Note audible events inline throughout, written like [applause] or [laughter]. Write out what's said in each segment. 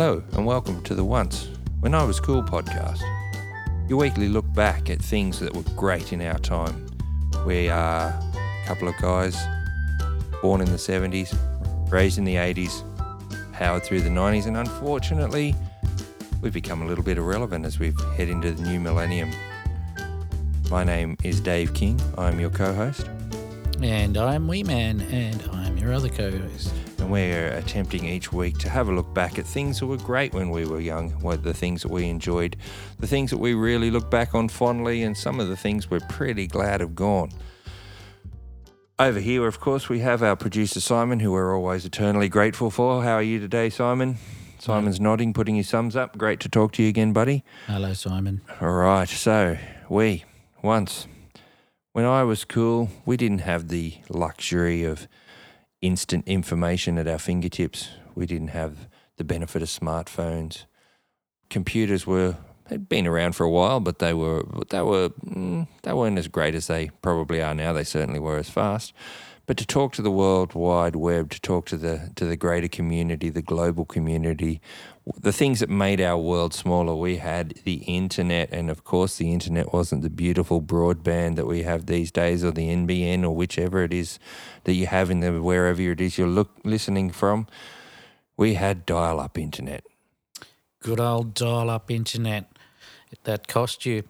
Hello, and welcome to the Once When I Was Cool podcast. Your weekly look back at things that were great in our time. We are a couple of guys born in the 70s, raised in the 80s, powered through the 90s, and unfortunately, we've become a little bit irrelevant as we head into the new millennium. My name is Dave King. I'm your co host. And I'm Wee Man, and I'm your other co host. And we're attempting each week to have a look back at things that were great when we were young, what the things that we enjoyed, the things that we really look back on fondly, and some of the things we're pretty glad have gone. Over here, of course, we have our producer Simon, who we're always eternally grateful for. How are you today, Simon? Simon's nodding, putting his thumbs up. Great to talk to you again, buddy. Hello, Simon. All right, so we once, when I was cool, we didn't have the luxury of instant information at our fingertips. We didn't have the benefit of smartphones. Computers were they'd been around for a while, but they were they were mm, they weren't as great as they probably are now. They certainly were as fast. But to talk to the World Wide Web, to talk to the to the greater community, the global community, the things that made our world smaller, we had the internet, and of course, the internet wasn't the beautiful broadband that we have these days, or the NBN, or whichever it is that you have in the wherever it is you're look, listening from. We had dial-up internet. Good old dial up internet that cost you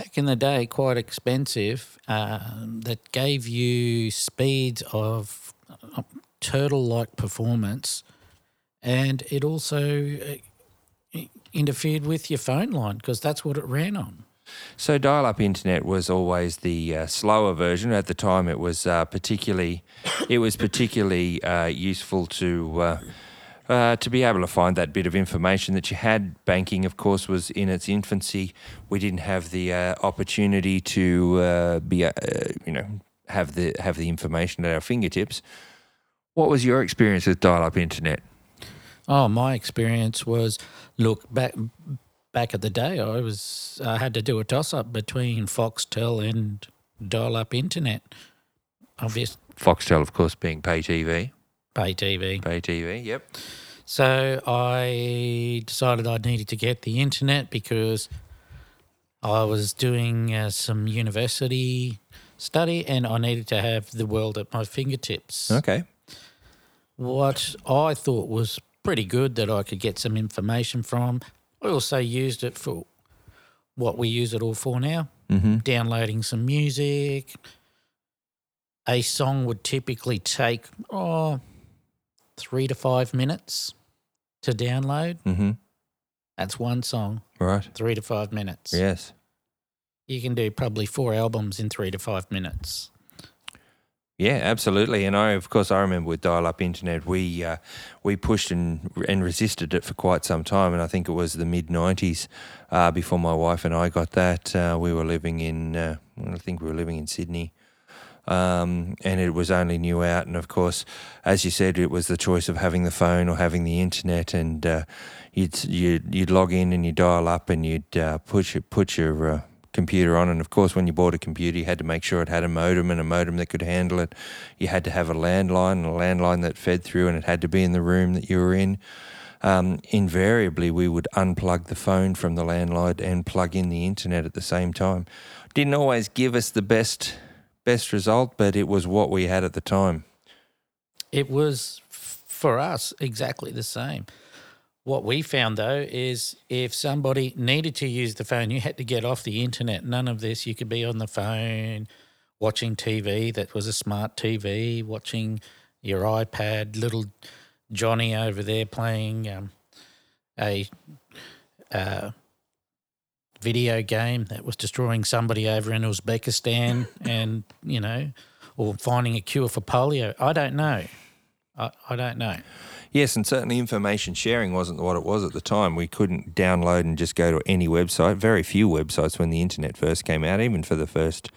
back in the day quite expensive, um, that gave you speeds of uh, turtle like performance and it also uh, interfered with your phone line because that's what it ran on. So dial-up internet was always the uh, slower version. At the time, it was uh, particularly it was particularly uh, useful to. Uh, uh, to be able to find that bit of information that you had, banking, of course, was in its infancy. We didn't have the uh, opportunity to be, you know, have the have the information at our fingertips. What was your experience with dial-up internet? Oh, my experience was look back back at the day. I was I had to do a toss up between Foxtel and dial up internet. Obvious Foxtel, of course, being pay TV. Pay TV. Pay TV. Yep. So I decided I needed to get the internet because I was doing uh, some university study and I needed to have the world at my fingertips. Okay. What I thought was pretty good that I could get some information from. I also used it for what we use it all for now mm-hmm. downloading some music. A song would typically take, oh, three to five minutes to download. Mm-hmm. That's one song. Right. Three to five minutes. Yes. You can do probably four albums in three to five minutes. Yeah, absolutely. And I, of course, I remember with dial-up internet, we uh, we pushed and and resisted it for quite some time. And I think it was the mid '90s uh, before my wife and I got that. Uh, we were living in, uh, I think we were living in Sydney. Um, and it was only new out, and of course, as you said, it was the choice of having the phone or having the internet, and uh, you'd, you'd you'd log in and you dial up, and you'd uh, put your put your computer on. And of course, when you bought a computer, you had to make sure it had a modem and a modem that could handle it. You had to have a landline and a landline that fed through, and it had to be in the room that you were in. Um, invariably, we would unplug the phone from the landline and plug in the internet at the same time. Didn't always give us the best best result, but it was what we had at the time. It was for us exactly the same. What we found though is if somebody needed to use the phone, you had to get off the internet. None of this. You could be on the phone watching TV that was a smart TV, watching your iPad, little Johnny over there playing um, a uh, video game that was destroying somebody over in Uzbekistan [laughs] and, you know, or finding a cure for polio. I don't know. I, I don't know. Yes, and certainly information sharing wasn't what it was at the time. We couldn't download and just go to any website. Very few websites when the internet first came out, even for the first,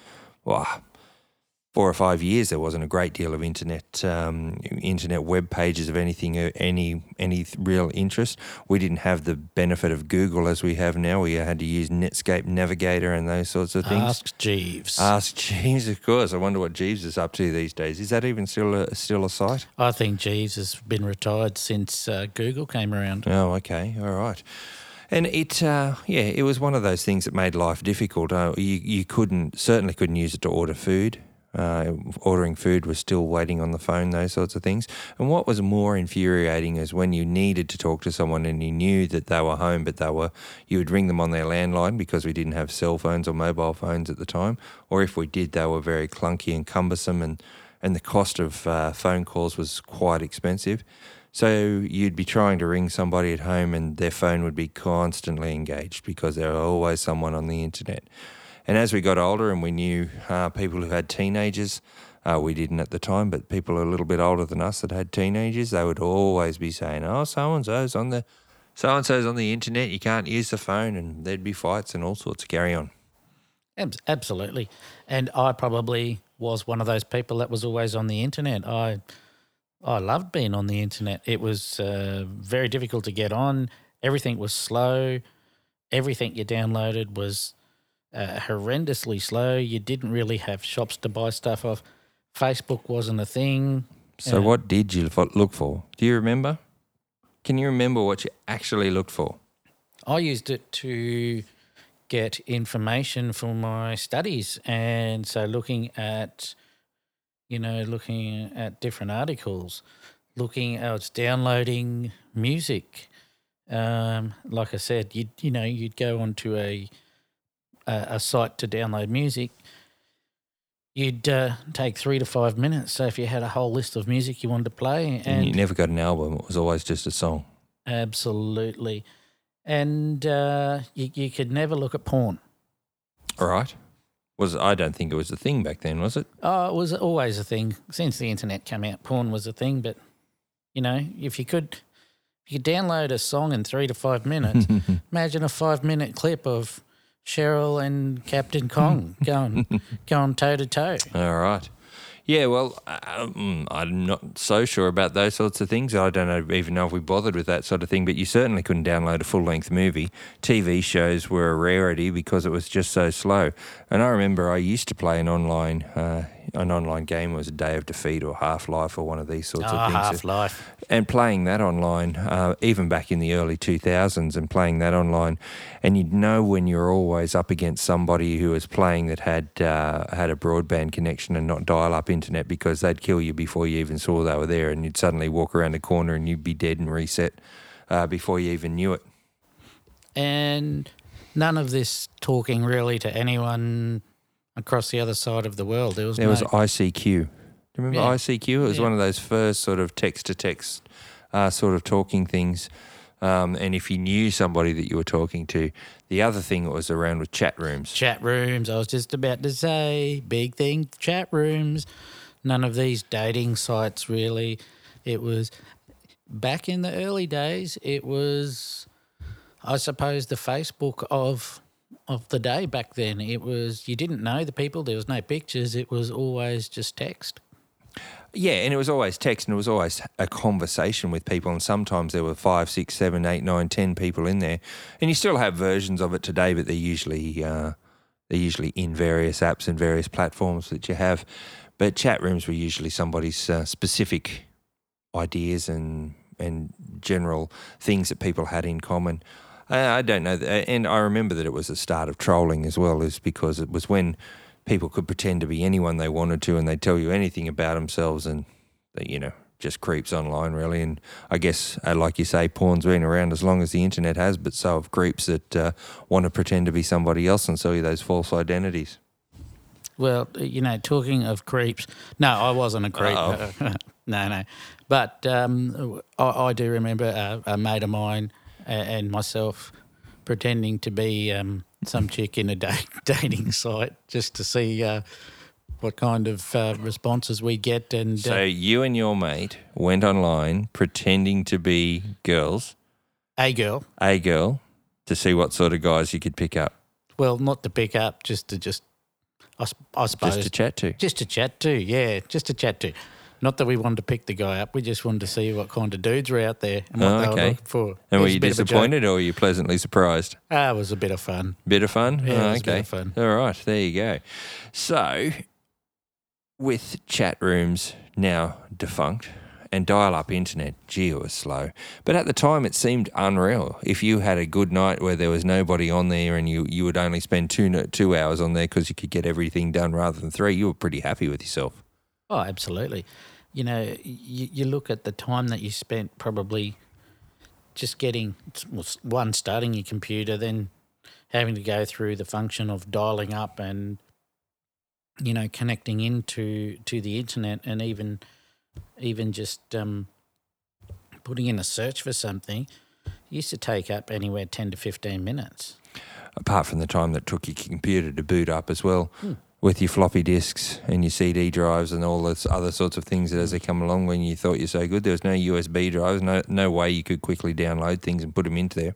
well, four or five years, there wasn't a great deal of internet um, internet web pages of anything uh, any any real interest. We didn't have the benefit of Google as we have now. We had to use Netscape Navigator and those sorts of things. Ask Jeeves. Ask [laughs] Jeeves, of course. I wonder what Jeeves is up to these days. Is that even still a, still a site? I think Jeeves has been retired since uh, Google came around. Oh, okay, all right. And it, uh, yeah, it was one of those things that made life difficult. Uh, you, you couldn't, certainly couldn't use it to order food. Uh, ordering food was still waiting on the phone, those sorts of things. And what was more infuriating is when you needed to talk to someone and you knew that they were home, but they were, you would ring them on their landline because we didn't have cell phones or mobile phones at the time. Or if we did, they were very clunky and cumbersome, and, and the cost of uh, phone calls was quite expensive. So you'd be trying to ring somebody at home and their phone would be constantly engaged because there was always someone on the internet. And as we got older and we knew uh, people who had teenagers, uh, we didn't at the time, but people a little bit older than us that had teenagers, they would always be saying, "Oh, so and so's on the so and so's on the internet. You can't use the phone," and there'd be fights and all sorts of carry on. Absolutely, and I probably was one of those people that was always on the internet. I I loved being on the internet. It was uh, very difficult to get on. Everything was slow. Everything you downloaded was uh, horrendously slow. You didn't really have shops to buy stuff off. Facebook wasn't a thing. So, what did you look for? Do you remember? Can you remember what you actually looked for? I used it to get information for my studies. And so, looking at, you know, looking at different articles, looking at downloading music. Um, like I said, you you know, you'd go onto a a, a site to download music, you'd uh, take three to five minutes. So if you had a whole list of music you wanted to play, and, and you never got an album, it was always just a song. Absolutely, and uh, you you could never look at porn. All right. Was I don't think it was a thing back then, was it? Oh, it was always a thing since the internet came out. Porn was a thing, but you know, if you could, if you could download a song in three to five minutes, [laughs] imagine a five minute clip of Cheryl and Captain Kong [laughs] going going toe to toe. All right. Yeah, well, um, I'm not so sure about those sorts of things. I don't know, even know if we bothered with that sort of thing, but you certainly couldn't download a full length movie. TV shows were a rarity because it was just so slow. And I remember I used to play an online uh, an online game was a Day of Defeat or Half Life or one of these sorts oh, of things. Half Life. And playing that online, uh, even back in the early 2000s, and playing that online, and you'd know when you're always up against somebody who was playing that had uh, had a broadband connection and not dial-up internet because they'd kill you before you even saw they were there, and you'd suddenly walk around the corner and you'd be dead and reset uh, before you even knew it. And none of this talking really to anyone across the other side of the world. There was there no, was ICQ. Do you remember Yeah. ICQ? It was Yeah. one of those first sort of text to text uh, sort of talking things. Um, and if you knew somebody that you were talking to, the other thing that was around with chat rooms. chat rooms. I was just about to say big thing chat rooms. None of these dating sites really. It was back in the early days. It was, I suppose, the Facebook of of the day back then. It was you didn't know the people. There was no pictures. It was always just text. Yeah, and it was always text, and it was always a conversation with people. And sometimes there were five, six, seven, eight, nine, ten people in there, and you still have versions of it today, but they're usually uh, they're usually in various apps and various platforms that you have. But chat rooms were usually somebody's uh, specific ideas and and general things that people had in common. I, I don't know, and I remember that it was the start of trolling as well, is because it was when people could pretend to be anyone they wanted to, and they'd tell you anything about themselves, and they, you know, just creeps online really. And I guess, uh, like you say, porn's been around as long as the internet has, but so have creeps that uh, want to pretend to be somebody else and sell you those false identities. Well, you know, talking of creeps, no, I wasn't a creep. [laughs] No, no. But um, I, I do remember a, a mate of mine and myself pretending to be um, some chick in a da- [laughs] dating site just to see uh, what kind of uh, responses we get. And So uh, you and your mate went online pretending to be girls, a girl, a girl, to see what sort of guys you could pick up. well, not to pick up, just to just I, I suppose Just to chat to. just to chat to, yeah, just to chat to. Not that we wanted to pick the guy up, we just wanted to see what kind of dudes were out there and what Oh, they okay. were looking for. And were you a bit of a joke. disappointed or were you pleasantly surprised? Ah, it was a bit of fun. Bit of fun? Yeah, Oh, it was a bit okay. of fun. All right, there you go. So, with chat rooms now defunct and dial up internet, gee, it was slow. But at the time, it seemed unreal. If you had a good night where there was nobody on there and you, you would only spend two, two hours on there because you could get everything done rather than three, you were pretty happy with yourself. Oh, absolutely. You know, you, you look at the time that you spent probably just getting one starting your computer, then having to go through the function of dialing up and you know connecting into to the internet, and even even just um, putting in a search for something used to take up anywhere ten to fifteen minutes. apart from the time that took your computer to boot up as well, with your floppy disks and your CD drives and all those other sorts of things that as they come along when you thought you're so good, there was no USB drives, no no way you could quickly download things and put them into there.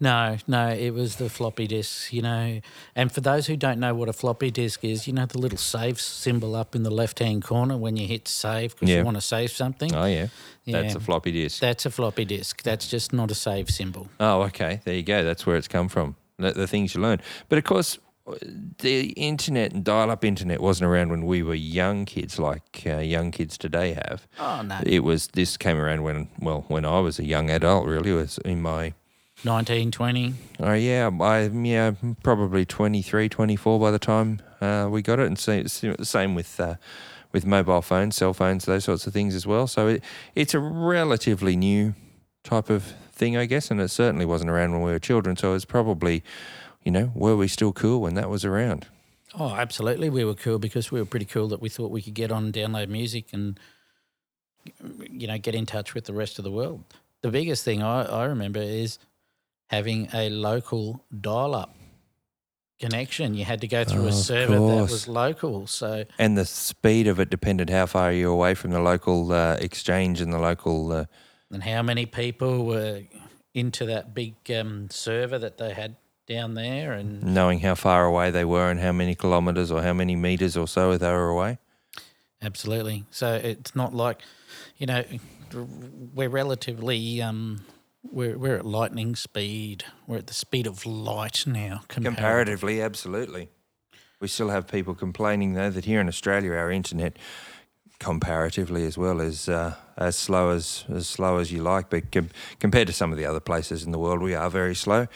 No, no, it was the floppy disk, you know. And for those who don't know what a floppy disk is, you know the little save symbol up in the left hand corner when you hit save because Yeah. you want to save something. Oh yeah, that's a floppy disk. That's a floppy disk. That's just not a save symbol. Oh, okay. There you go. That's where it's come from. The, the things you learn. But of course, the internet and dial-up internet wasn't around when we were young kids, like uh, young kids today have. Oh, no. It was. This came around when, well, when I was a young adult. Really, it was in my 1920. Oh yeah, I yeah probably 23, 24 by the time uh, we got it, and the same with uh, with mobile phones, cell phones, those sorts of things as well. So it, it's a relatively new type of thing, I guess, and it certainly wasn't around when we were children. So it's probably, you know, were we still cool when that was around? Oh, absolutely. We were cool because we were pretty cool that we thought we could get on and download music and, you know, get in touch with the rest of the world. The biggest thing I, I remember is having a local dial up connection. You had to go through Oh, a server that was local. So, And the speed of it depended how far you were away from the local uh, exchange and the local. Uh, and how many people were into that big um, server that they had down there and knowing how far away they were and how many kilometres or how many metres or so they were away. Absolutely. So it's not like, you know, we're relatively um, we're we're at lightning speed. We're at the speed of light now. Comparatively. Comparatively, absolutely. We still have people complaining though that here in Australia our internet comparatively as well is uh, as slow as as slow as you like, but com- compared to some of the other places in the world, we are very slow.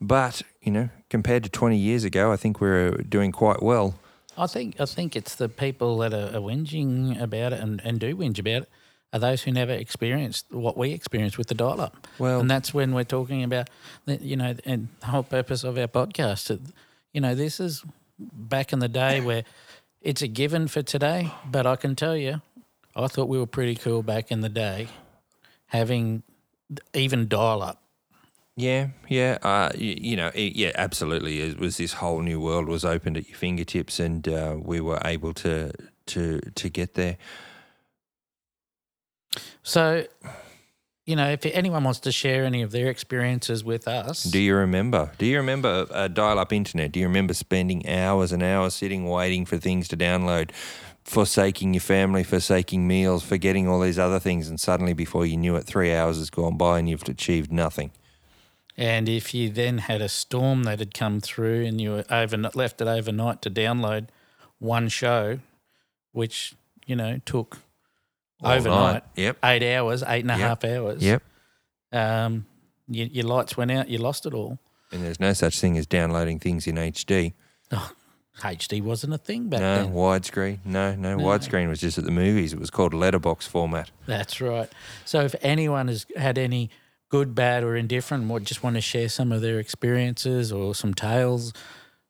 But you know, compared to twenty years ago, I think we're uh, doing quite well. I think I think it's the people that are, are whinging about it and, and do whinge about it are those who never experienced what we experienced with the dial up. Well- and that's when we're talking about, the- you know, and the whole purpose of our podcast. You know, this is back in the day where it's a given for today, but I can tell you, I thought we were pretty cool back in the day, having even dial up. Yeah, yeah, uh, you, you know, it, yeah, absolutely. It was this whole new world was opened at your fingertips, and uh, we were able to to to get there. So, you know, if anyone wants to share any of their experiences with us, Do you remember? Do you remember uh, dial-up internet? Do you remember spending hours and hours sitting waiting for things to download, forsaking your family, forsaking meals, forgetting all these other things, and suddenly, before you knew it, three hours has gone by and you've achieved nothing. And if you then had a storm that had come through and you over, left it overnight to download one show, which, you know, took All overnight. Yep. eight hours, eight and a Yep. half hours. Yep. Um, your, your lights went out, you lost it all. And there's no such thing as downloading things in HD. Oh, HD wasn't a thing back then. no then. widescreen. No, no, No. widescreen was just at the movies. It was called letterbox format. That's right. So if anyone has had any good, bad, or indifferent, or just want to share some of their experiences or some tales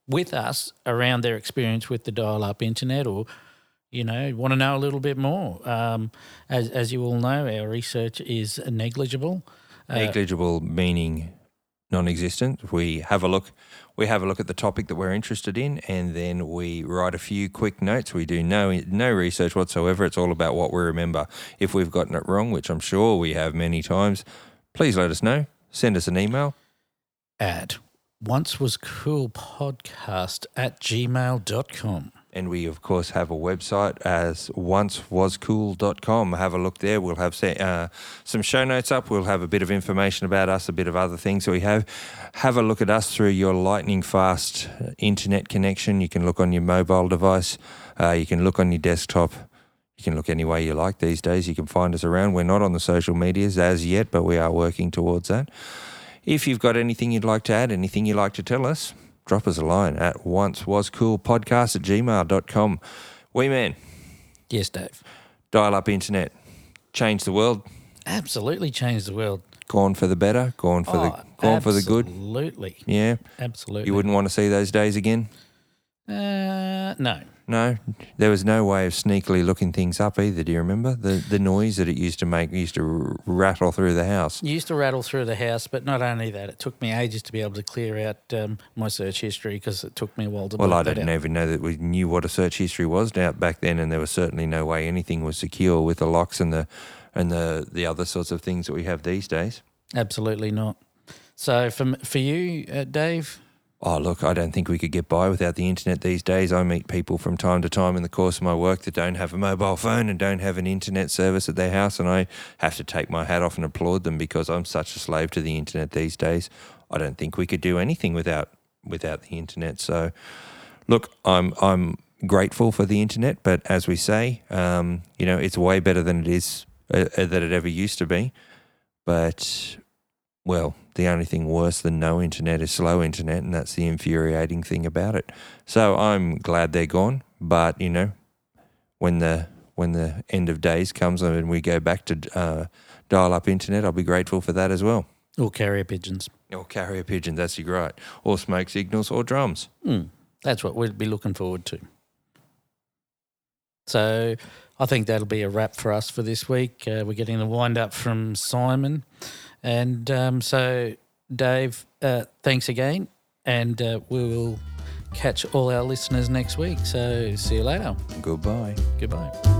with us around their experience with the dial-up internet, or you know, want to know a little bit more, um, as as you all know, our research is negligible. Uh, Negligible meaning non-existent. We have a look. We have a look at the topic that we're interested in, and then we write a few quick notes. We do no no research whatsoever. It's all about what we remember. If we've gotten it wrong, which I'm sure we have many times, please let us know. Send us an email. at once was cool podcast at gmail.com. And we, of course, have a website as oncewascool.com. Have a look there. We'll have uh, some show notes up. We'll have a bit of information about us, a bit of other things that we have. Have a look at us through your lightning fast internet connection. You can look on your mobile device, uh, you can look on your desktop. You can look any way you like these days. You can find us around. We're not on the social medias as yet, but we are working towards that. If you've got anything you'd like to add, anything you'd like to tell us, drop us a line at once was cool podcast at gmail.com. Wee man. Yes, Dave. Dial up internet. Change the world. Absolutely change the world. Gone for the better. Gone for oh, the gone for the good. Absolutely. Yeah. Absolutely. You wouldn't want to see those days again? Uh, no. No, there was no way of sneakily looking things up either. Do you remember the the noise that it used to make? It used to rattle through the house. It used to rattle through the house, but not only that, it took me ages to be able to clear out um, my search history because it took me a while to. Well, I didn't even know that we knew what a search history was out back then, and there was certainly no way anything was secure with the locks and the and the the other sorts of things that we have these days. Absolutely not. So for for you, uh, Dave, Oh, look, I don't think we could get by without the internet these days. I meet people from time to time in the course of my work that don't have a mobile phone and don't have an internet service at their house, and I have to take my hat off and applaud them because I'm such a slave to the internet these days. I don't think we could do anything without without the internet. So, look, I'm I'm grateful for the internet, but as we say, um, you know, it's way better than it is uh, uh that it ever used to be. But well, the only thing worse than no internet is slow internet, and that's the infuriating thing about it. So I'm glad they're gone, but you know, when the when the end of days comes and we go back to uh, dial-up internet, I'll be grateful for that as well. Or carrier pigeons. Or carrier pigeons, that's right. Or smoke signals or drums. Mm, that's what we'd be looking forward to. So I think that'll be a wrap for us for this week. Uh, we're getting the wind up from Simon. And um, so, Dave, uh, thanks again. And uh, we will catch all our listeners next week. So, see you later. Goodbye. Goodbye.